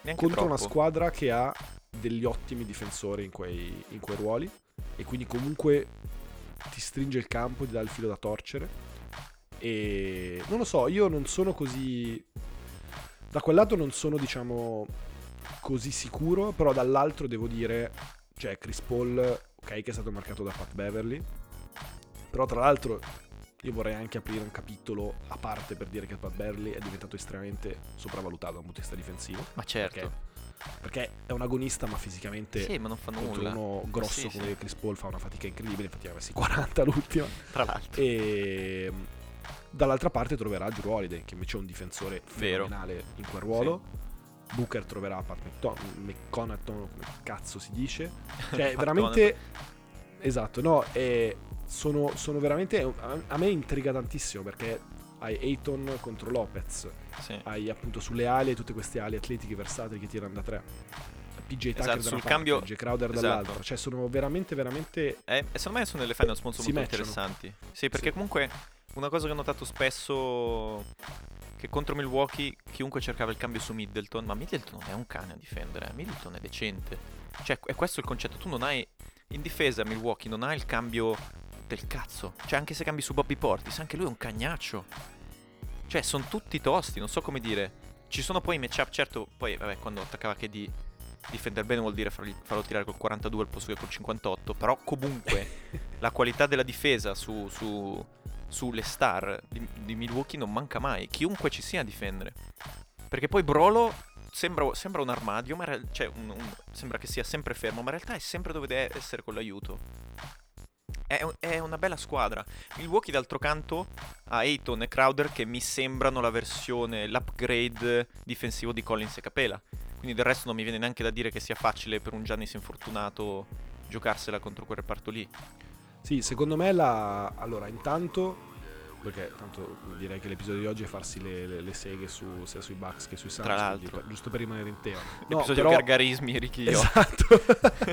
neanche contro una squadra che ha degli ottimi difensori in quei, in quei ruoli e quindi comunque ti stringe il campo, ti dà il filo da torcere e non lo so, io non sono così da quel lato non sono diciamo così sicuro, però dall'altro devo dire cioè Chris Paul, ok che è stato marcato da Pat Beverly, però tra l'altro io vorrei anche aprire un capitolo a parte per dire che Pat Beverly è diventato estremamente sopravvalutato da un punto di vista difensivo. Ma certo. Perché, perché è un agonista, ma fisicamente Sì, ma non contro nulla. uno grosso Sì, come sì. Chris Paul fa una fatica incredibile. Infatti, aveva messi [laughs] 40 l'ultima. Tra l'altro. E dall'altra parte troverà Drew Holiday, che invece è un difensore Vero. fenomenale in quel ruolo. Booker troverà Pat McConaton, come cazzo si dice. [laughs] Cioè, veramente. Esatto, no, e sono, sono veramente. A me intriga tantissimo perché hai Ayton contro Lopez, Sì. hai appunto sulle ali tutte queste ali atletiche versatili che tirano da tre. PJ Tucker Esatto, sul parte, cambio- J. Crowder esatto. dall'altra. Cioè, sono veramente, veramente. Eh, secondo me sono delle final sponsor Si molto matchano. interessanti. Sì, perché Sì. comunque una cosa che ho notato spesso che contro Milwaukee chiunque cercava il cambio su Middleton, ma Middleton non è un cane a difendere, eh, Middleton è decente. Cioè, è questo il concetto, tu non hai in difesa Milwaukee non hai il cambio del cazzo. Cioè, anche se cambi su Bobby Portis, anche lui è un cagnaccio. Cioè, sono tutti tosti, non so come dire. Ci sono poi i matchup, certo, poi vabbè, quando attaccava KD difendere bene vuol dire fargli- farlo tirare col 42 al posto che col 58, però comunque [laughs] la qualità della difesa su, su- sulle star di, di Milwaukee non manca mai, chiunque ci sia a difendere. Perché poi Brolo sembra, sembra un armadio, ma real- cioè, un- un- sembra che sia sempre fermo, ma in realtà è sempre dove deve essere con l'aiuto. È, è una bella squadra. Milwaukee d'altro canto ha Ayton e Crowder che mi sembrano la versione, l'upgrade difensivo di Collins e Capela. Quindi del resto non mi viene neanche da dire che sia facile per un Giannis infortunato giocarsela contro quel reparto lì. Sì, secondo me la. Allora, intanto perché tanto direi che l'episodio di oggi è farsi le, le- le seghe su, sia sui Bucks che sui Suns, Tra l'altro. per- giusto per rimanere in tema. No, L'episodio però- gargarismi e Ricky Io. Esatto.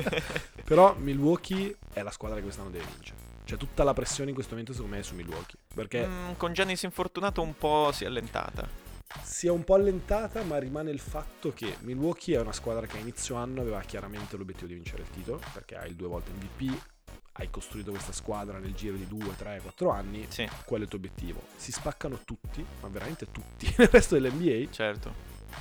[laughs] però Milwaukee è la squadra che quest'anno deve vincere. Cioè tutta la pressione in questo momento secondo me è su Milwaukee, perché Mm, con Giannis infortunato un po' si è allentata. si è un po' allentata, ma rimane il fatto che Milwaukee è una squadra che a inizio anno aveva chiaramente l'obiettivo di vincere il titolo, perché hai il due volte MVP, hai costruito questa squadra nel giro di 2, 3, 4 anni, Sì, quello è il tuo obiettivo. Si spaccano tutti, ma veramente tutti, [laughs] nel resto dell'NBA certo.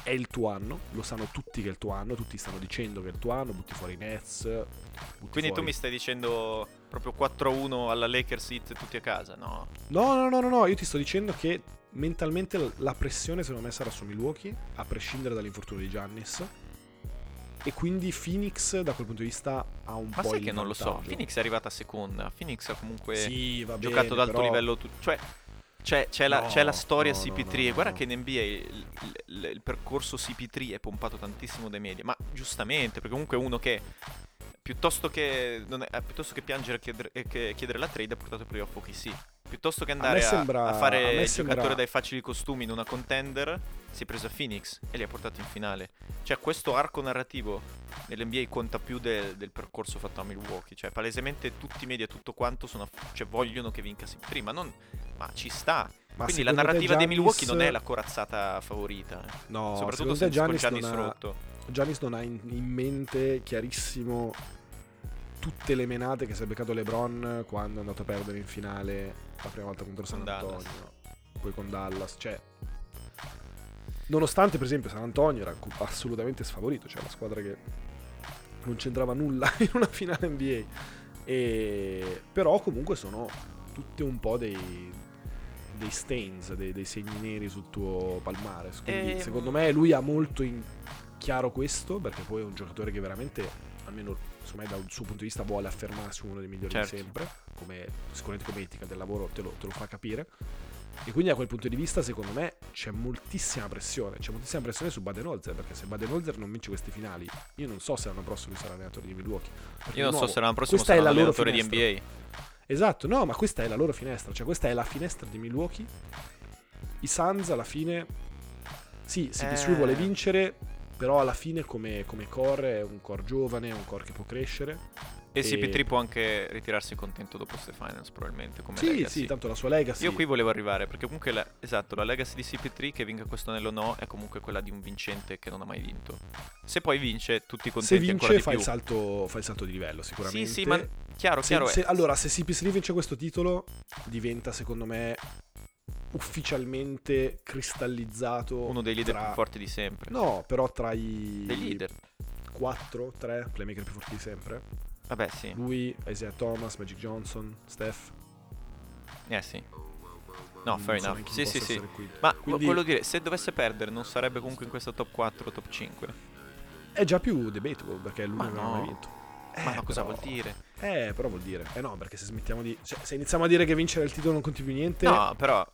è il tuo anno, lo sanno tutti che è il tuo anno, tutti stanno dicendo che è il tuo anno, butti fuori i Nets. butti Quindi tu fuori- mi stai dicendo proprio 4-1 alla Lakers hit tutti a casa? No. No, no, no, no, no, io ti sto dicendo che mentalmente la pressione secondo me sarà su Milwaukee, a prescindere dall'infortunio di Giannis. E quindi Phoenix da quel punto di vista ha un Ma po' sai il che non lo so. Phoenix è arrivata seconda. Phoenix ha comunque sì, va giocato bene, ad alto però- livello. tu- cioè, c'è, c'è la, No, c'è la storia no, no, CP3. no, e guarda che in NBA il, il- il percorso CP3 è pompato tantissimo dai media. Ma giustamente, perché comunque uno che. Piuttosto che, è- eh, piuttosto che piangere e chiedere, che chiedere la trade ha portato playoff OKC. Piuttosto che andare a, sembra- a fare a il sembra- giocatore dai facili costumi in una contender, si è preso a Phoenix e li ha portati in finale. Cioè, questo arco narrativo nell'NBA conta più del, del percorso fatto a Milwaukee. Cioè, palesemente tutti i media, tutto quanto, sono, cioè, vogliono che vinca CP3, ma non. Ma ci sta. Ma Quindi la narrativa dei Milwaukee non è la corazzata favorita. eh. No, Soprattutto se Giannis Giannis non ha, rotto. Giannis non ha in, in mente chiarissimo tutte le menate che si è beccato LeBron quando è andato a perdere in finale la prima volta contro San Antonio, Dallas. poi con Dallas, cioè nonostante per esempio San Antonio era assolutamente sfavorito, cioè la squadra che non c'entrava nulla [laughs] in una finale NBA e però comunque sono tutte un po' dei dei stains, dei, dei segni neri sul tuo palmares. Quindi Ehm. secondo me lui ha molto in chiaro questo, perché poi è un giocatore che veramente, almeno me dal suo punto di vista, vuole affermarsi uno dei migliori Certo. di sempre, come, sicuramente come etica del lavoro te lo, te lo fa capire. E quindi da quel punto di vista, secondo me, c'è moltissima pressione. C'è moltissima pressione su Baden-Holzer, perché se Baden-Holzer non vince questi finali, io non so se l'anno prossimo sarà allenatore di Milwaukee. Perché, Io non di so nuovo, se l'anno prossimo sarà allenatore di. NBA. Esatto, no, ma questa è la loro finestra, cioè questa è la finestra di Milwaukee. I Suns alla fine, sì, CP3 Eh. vuole vincere, però alla fine come, come core è un core giovane, è un core che può crescere. E E- CP3 può anche ritirarsi contento dopo queste finals, probabilmente. Come Sì, legacy. sì, tanto la sua legacy. Io qui volevo arrivare perché comunque la, esatto, la legacy di CP3 che vinca questo anello o no è comunque quella di un vincente che non ha mai vinto. Se poi vince, tutti se contenti ancora vince di fa il, più. salto, fa il salto di livello sicuramente. Sì, sì, ma chiaro, Se- chiaro se- è. allora, se CP3 vince questo titolo, diventa secondo me ufficialmente cristallizzato uno dei leader tra- più forti di sempre. No, però tra i Dei leader. 4, 3 playmaker più forti di sempre. Vabbè, sì. Lui, Isaiah Thomas, Magic Johnson, Steph. Eh sì. No, Non fair so enough. Sì, sì, sì. qui. Ma Quindi- voglio dire, se dovesse perdere, non sarebbe comunque in questa top 4 o top 5. È già più debatable perché lui Ma non no. mai vinto. Ma Eh, no, cosa però- vuol dire? Eh, però vuol dire. Eh no, perché se smettiamo di. Cioè, se iniziamo a dire che vincere il titolo non conti più niente. No, però.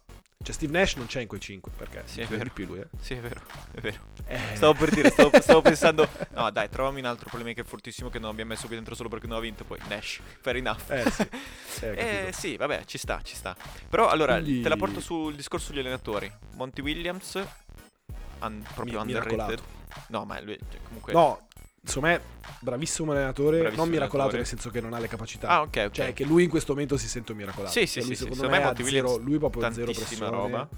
Cioè, Steve Nash non c'è in quei 5. Perché? Sì, è vero. di più lui, eh. Sì, è vero, è vero. Eh, Stavo per dire, stavo, [laughs] stavo pensando. No, dai, trovami un altro playmaker fortissimo che non abbiamo messo qui dentro solo perché non ha vinto. Poi Nash, fair enough. Eh, sì. [laughs] Eh, Eh, sì, vabbè, ci sta, ci sta. Però allora, Quindi- te la porto sul discorso degli allenatori. Monty Williams, un- proprio Mi- underrated. No, ma lui, cioè, comunque... No, secondo me, bravissimo allenatore. Bravissimo non miracolato allenatore. nel senso che non ha le capacità. Ah, ok, ok. Cioè, che lui in questo momento si sente un miracolato. Sì, sì, Cioè, lui sì, sì. secondo Secondo me me ha Monty zero, lui proprio zero pressione. roba.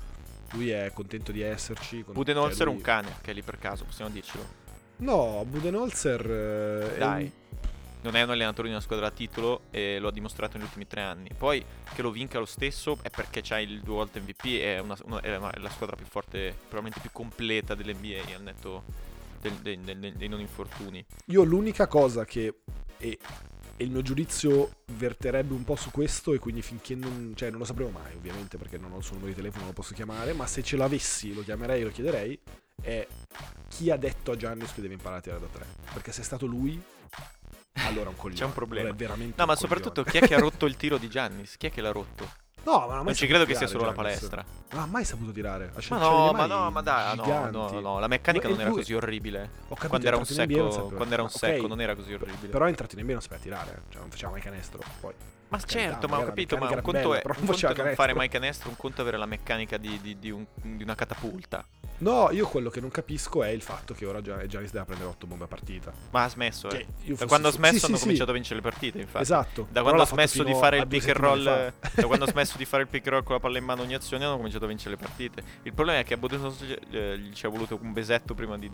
Lui è contento di esserci. con- Budenholzer cioè, è lui- un cane, che è lì per caso, possiamo dircelo. No, Budenholzer eh, è Dai. un- Non è un allenatore di una squadra a titolo e lo ha dimostrato negli ultimi tre anni. Poi che lo vinca lo stesso è perché c'ha il due volte MVP, è, una- è una- è la squadra più forte, probabilmente più completa dell'NBA al netto del- del- dei non infortuni. Io l'unica cosa che e, e il mio giudizio verterebbe un po' su questo e quindi finché non, cioè non lo sapremo mai ovviamente perché non ho il suo numero di telefono, non lo posso chiamare, ma se ce l'avessi lo chiamerei e lo chiederei è chi ha detto a Giannis che deve imparare a tirare da tre, perché se è stato lui allora è un coglione. [laughs] C'è un problema. Allora è veramente No, ma un soprattutto coglione. chi è che ha rotto il tiro di Giannis? Chi è che l'ha rotto? No, ma non, Non ci credo che sia solo la Giannis. palestra. Non ha mai saputo tirare. Ha Ma no, ma no, ma dai, no, no, no, la meccanica E non era lui- così orribile. Ho capito, Quando era un non secco, quando era un secco non era così orribile. Però è entrato in NBA non sapeva tirare, cioè non faceva mai canestro. Poi Ma carità, certo, ma ho capito, ma un conto bella, è, un conto non fare mai canestro, un conto è avere la meccanica di, di- di un- di una catapulta. No, io quello che non capisco è il fatto che ora Gia- Giannis deve prendere 8 bombe a partita. Ma ha smesso, eh. io Da quando ha smesso sì, sì, hanno sì. cominciato a vincere le partite, infatti. Esatto. Da quando ha smesso di fare il pick and roll, da quando ha [laughs] smesso di fare il pick and roll con la palla in mano ogni azione, hanno cominciato a vincere le partite. Il problema è che a Budenholzer eh, gli ci è voluto un besetto prima di,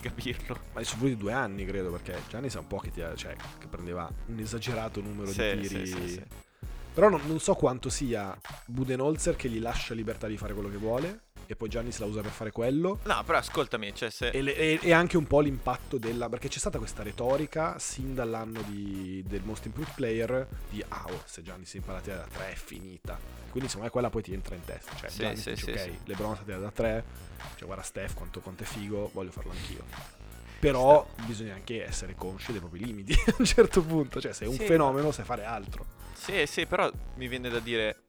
capirlo. Ma sono voluti due anni, credo, perché Giannis è un po' che, ti- cioè, che prendeva un esagerato numero Sì, di sì, tiri. Sì. Però non, non so quanto sia Budenholzer che gli lascia libertà di fare quello che vuole e poi Giannis la usa per fare quello. No, però ascoltami, cioè se... E, le- e- e anche un po' l'impatto della. Perché c'è stata questa retorica sin dall'anno di- del Most Improved Player di ah, oh, se Giannis impara a tirare da 3 è finita. Quindi secondo me quella poi ti entra in testa. Cioè, Sì, Giannis sì, dice, sì, ok, sì. LeBron sa tirare da 3. Cioè, guarda Steph quanto, quanto è figo, voglio farlo anch'io. Però bisogna anche essere consci dei propri limiti [laughs] a un certo punto. Cioè, sei un Sì, fenomeno, sai fare altro. Sì, sì, però mi viene da dire...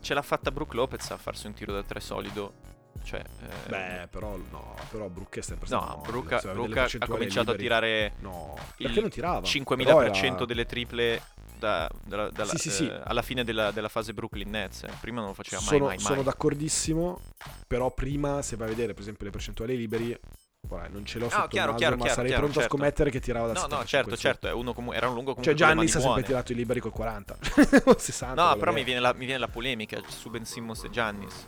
Ce l'ha fatta Brook Lopez a farsi un tiro da tre solido. Cioè... eh, Beh, però no, però Brook è sempre stato No, mobile, Brook, se vai a Brook vedere le ha cominciato a liberi. tirare No, il perché non tirava? 5000% Però era- delle triple da- dalla- dalla- Sì, sì, sì. eh, alla fine della, della fase Brooklyn Nets. eh. Prima non lo faceva mai, sono, mai, mai. sono d'accordissimo, però prima se vai a vedere per esempio le percentuali liberi, ora non ce l'ho Ah, sotto chiaro, il naso, chiaro, ma chiaro, sarei chiaro, pronto certo. a scommettere che tirava da No, no, 75 certo, certo. È uno comu- erano lungo Cioè comunque le Giannis ha mani sempre tirato i liberi col 40, o 60. No, però mi è. viene, la, mi viene la polemica su Ben Simmons e Giannis.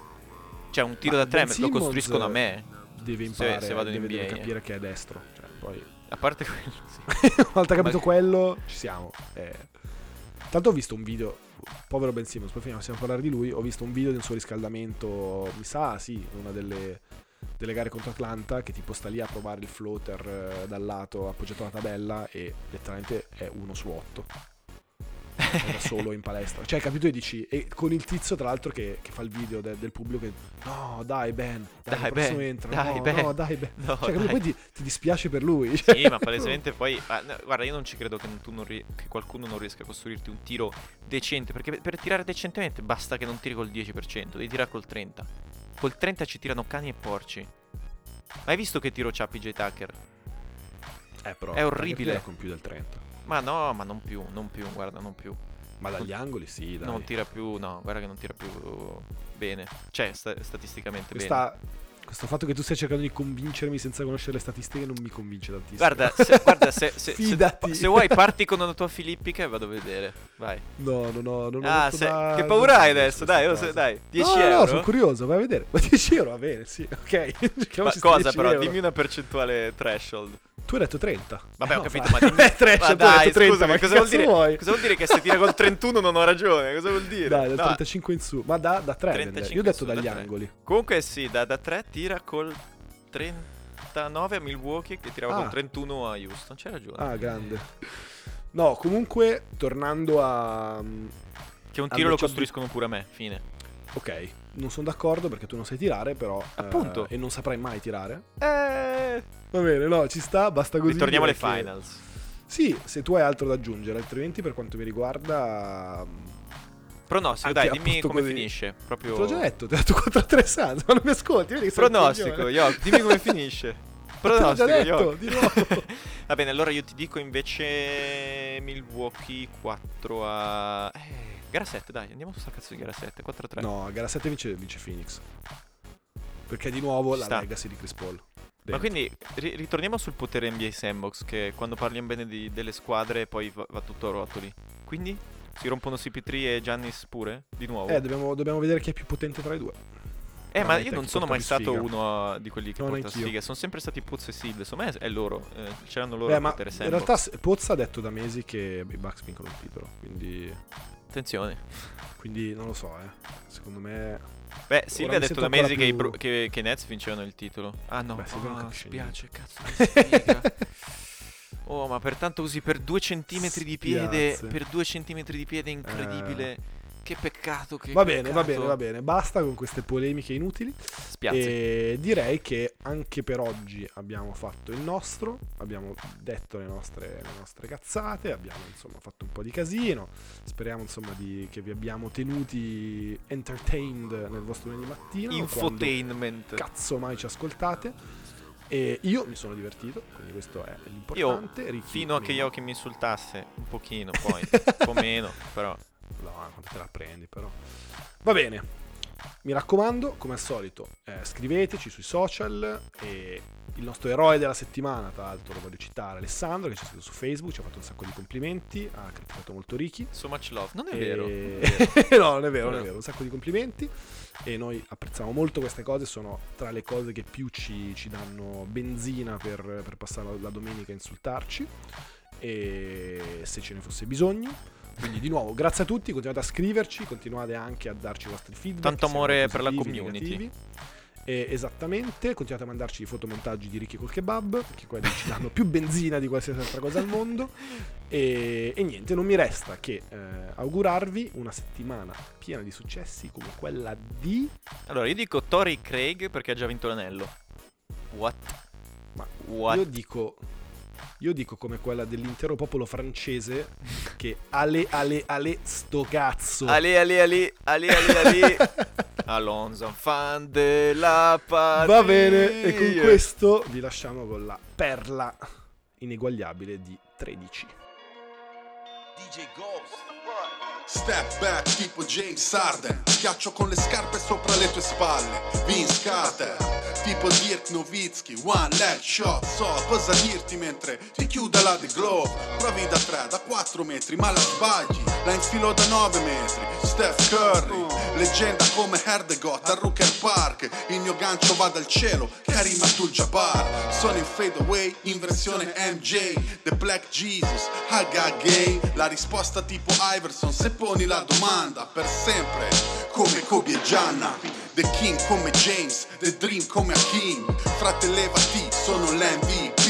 Cioè, un tiro Ma da tre Ben lo Simmons costruiscono a me. Deve se- imparare, se vado in deve, deve NBA, eh. capire che è destro. Cioè, poi, A parte quello, sì. [laughs] una volta capito Ma- quello, ci siamo. Eh. Tanto ho visto un video, povero Ben Simmons, poi finiamo a parlare di lui, ho visto un video del suo riscaldamento, mi sa, sì, una delle, delle gare contro Atlanta, che tipo sta lì a provare il floater eh, dal lato appoggiato alla tabella e letteralmente è 1 su 8. da solo in palestra. Cioè, capito? E dici, e con il tizio, tra l'altro, che, che fa il video de- del pubblico che. No, dai, Ben. Dai, Dai, Ben, entra. dai, no, Ben." no, dai, Ben. No, Cioè, capito? Poi ti, ti dispiace per lui. Sì, ma [laughs] palesemente poi. ma, no, guarda, io non ci credo che, tu non ri- che qualcuno non riesca a costruirti un tiro decente. Perché per, per tirare decentemente basta che non tiri col 10%, devi tirare col 30%. Col 30 ci tirano cani e porci. Hai visto che tiro c'ha PJ Tucker? Eh, però, È orribile. con più del 30. Ma no, ma non più, non più, guarda, non più. Ma dagli angoli, sì, dai. Non tira più, no, guarda che non tira più bene. Cioè, sta- statisticamente bene. Questo fatto che tu stai cercando di convincermi senza conoscere le statistiche non mi convince tantissimo. Guarda, se, guarda, se, se- se- Fidati. se vuoi parti con una tua filippica e vado a vedere. Vai. No, no, no. Non ho Ah, da- che paura hai adesso? Dai, cosa. se- dai, 10 no, No, euro? no, sono curioso, vai a vedere. [laughs] Ma 10 euro va bene, sì, ok. Ma cosa 10 però? euro. Dimmi una percentuale threshold. Tu hai detto 30. Vabbè, Eh, ho no, capito, fra- ma [laughs] dimmi... Trash, ma dai, detto 30, scusami, ma cosa vuol, dire, vuoi? cosa vuol dire che se tira col [laughs] 31 non ho ragione? Cosa vuol dire? Dai, dal No, 35 in su. Ma da, da 3 35 Io ho detto da dagli tre. angoli. Comunque sì, da, da 3 tira col 39 a Milwaukee che tirava Ah. col 31 a Houston. C'hai ragione. Ah, grande. No, comunque, tornando a... che un tiro lo costruiscono pure a me. Fine. Ok, non sono d'accordo perché tu non sai tirare, però... eh, Appunto. e non saprai mai tirare. Eh... Va bene, no, ci sta, basta così. Ritorniamo alle finals. Sì, se tu hai altro da aggiungere, altrimenti per quanto mi riguarda... mm, Pronostico, Anche dai, dimmi come così. finisce. Proprio... Te l'ho già detto, ti ho detto 4 a 3 Suns, ma non mi ascolti, vedi Pronostico. Yo, dimmi come [laughs] finisce. Te l'ho Pronostico, detto, di nuovo. [laughs] Va bene, allora io ti dico invece Milwaukee 4 a... Eh, gara 7, dai, andiamo su sta cazzo di gara 7, 4 a 3. No, gara 7 vince, vince Phoenix. Perché di nuovo Ci la sta. legacy di Chris Paul. Ma Dentro. quindi ri- ritorniamo sul potere NBA Sandbox, che quando parliamo bene di- delle squadre poi va, va tutto a rotoli. Quindi si rompono CP3 e Giannis pure? Di nuovo? Eh, dobbiamo, dobbiamo vedere chi è più potente tra i due. Eh, ma veramente io non chi sono porta mai più stato sfiga. uno di quelli che No, porta neanch'io. sfiga. Sono sempre stati Puzzo e Sid. Secondo me è loro. Eh, c'erano loro Beh, a ma potere in Sandbox. realtà se- Pozza ha detto da mesi che i Bucks vincono il titolo. Quindi, Attenzione. quindi non lo so, eh. Secondo me. Beh, Silvia mi ha detto da mesi che, i più- Bru- che, che i Nets vincevano il titolo. Ah no, Beh, non ah, capisce spiace, cazzo. Oh, ma pertanto usi per due centimetri di piede. Spiazze. Per due centimetri di piede incredibile. Che peccato che Va bene, va peccato. bene, va bene. Basta con queste polemiche inutili. Spiazzi. E direi che anche per oggi abbiamo fatto il nostro. Abbiamo detto le nostre, le nostre cazzate. Abbiamo insomma fatto un po' di casino. Speriamo insomma di, che vi abbiamo tenuti entertained nel vostro lunedì mattina. Infotainment. cazzo mai ci ascoltate. E io mi sono divertito, quindi questo è l'importante. Ricky, Fino a che meno. Yoki mi insultasse un pochino, poi [laughs] un po' meno, però. No, quanto te la prendi però. Va bene. Mi raccomando, come al solito, eh, scriveteci sui social e il nostro eroe della settimana, tra l'altro lo voglio citare, Alessandro, che ci ha scritto su Facebook, ci ha fatto un sacco di complimenti, ha criticato molto Ricky. So much love. Non è E- vero. [laughs] no, non è vero, non è No. vero, un sacco di complimenti e noi apprezziamo molto queste cose, sono tra le cose che più ci, ci danno benzina per, per passare la, la domenica a insultarci e se ce ne fosse bisogno. Quindi di nuovo, grazie a tutti, continuate a scriverci, continuate anche a darci i vostri feedback. Tanto amore per la community. negativi. E esattamente, continuate a mandarci i fotomontaggi di Ricky col kebab, perché quelli ci [laughs] danno più benzina di qualsiasi altra cosa al mondo. E, e niente, non mi resta che eh, augurarvi una settimana piena di successi come quella di... Allora, io dico Tori Craig perché ha già vinto l'anello. What? Ma What? Io dico... Io dico come quella dell'intero popolo francese che ale ale ale sto cazzo. Ali, ali, ali, ali, ali, ali. [laughs] Alonso, fan della patria. Va bene, e con questo vi lasciamo con la perla ineguagliabile di 13. DJ Ghost. Step back tipo James Harden Schiaccio con le scarpe sopra le tue spalle Vince Carter Tipo Dirk Nowitzki One leg shot So cosa dirti mentre ti chiude la The Glove Provi da 3, da 4 metri ma la sbagli. La infilo da 9 metri Steph Curry Leggenda come Herdegot a Rooker Park. Il mio gancio va dal cielo Karim Abdul-Jabbar. Sono in fade away in versione MJ The Black Jesus Haga Gay. La risposta tipo Iverson Se poni la domanda per sempre Come Kobe e Gianna The King come James The Dream come Hakim Frate levati sono l'MVP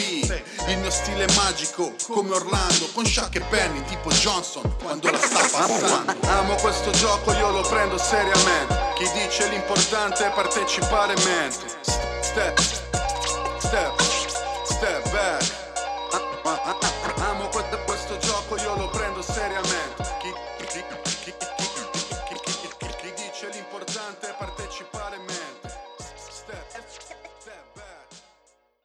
il mio stile è magico come Orlando Con Shaq e Penny tipo Johnson quando la sta passando. Amo questo gioco io lo prendo seriamente. Chi dice l'importante è partecipare mente. Step, step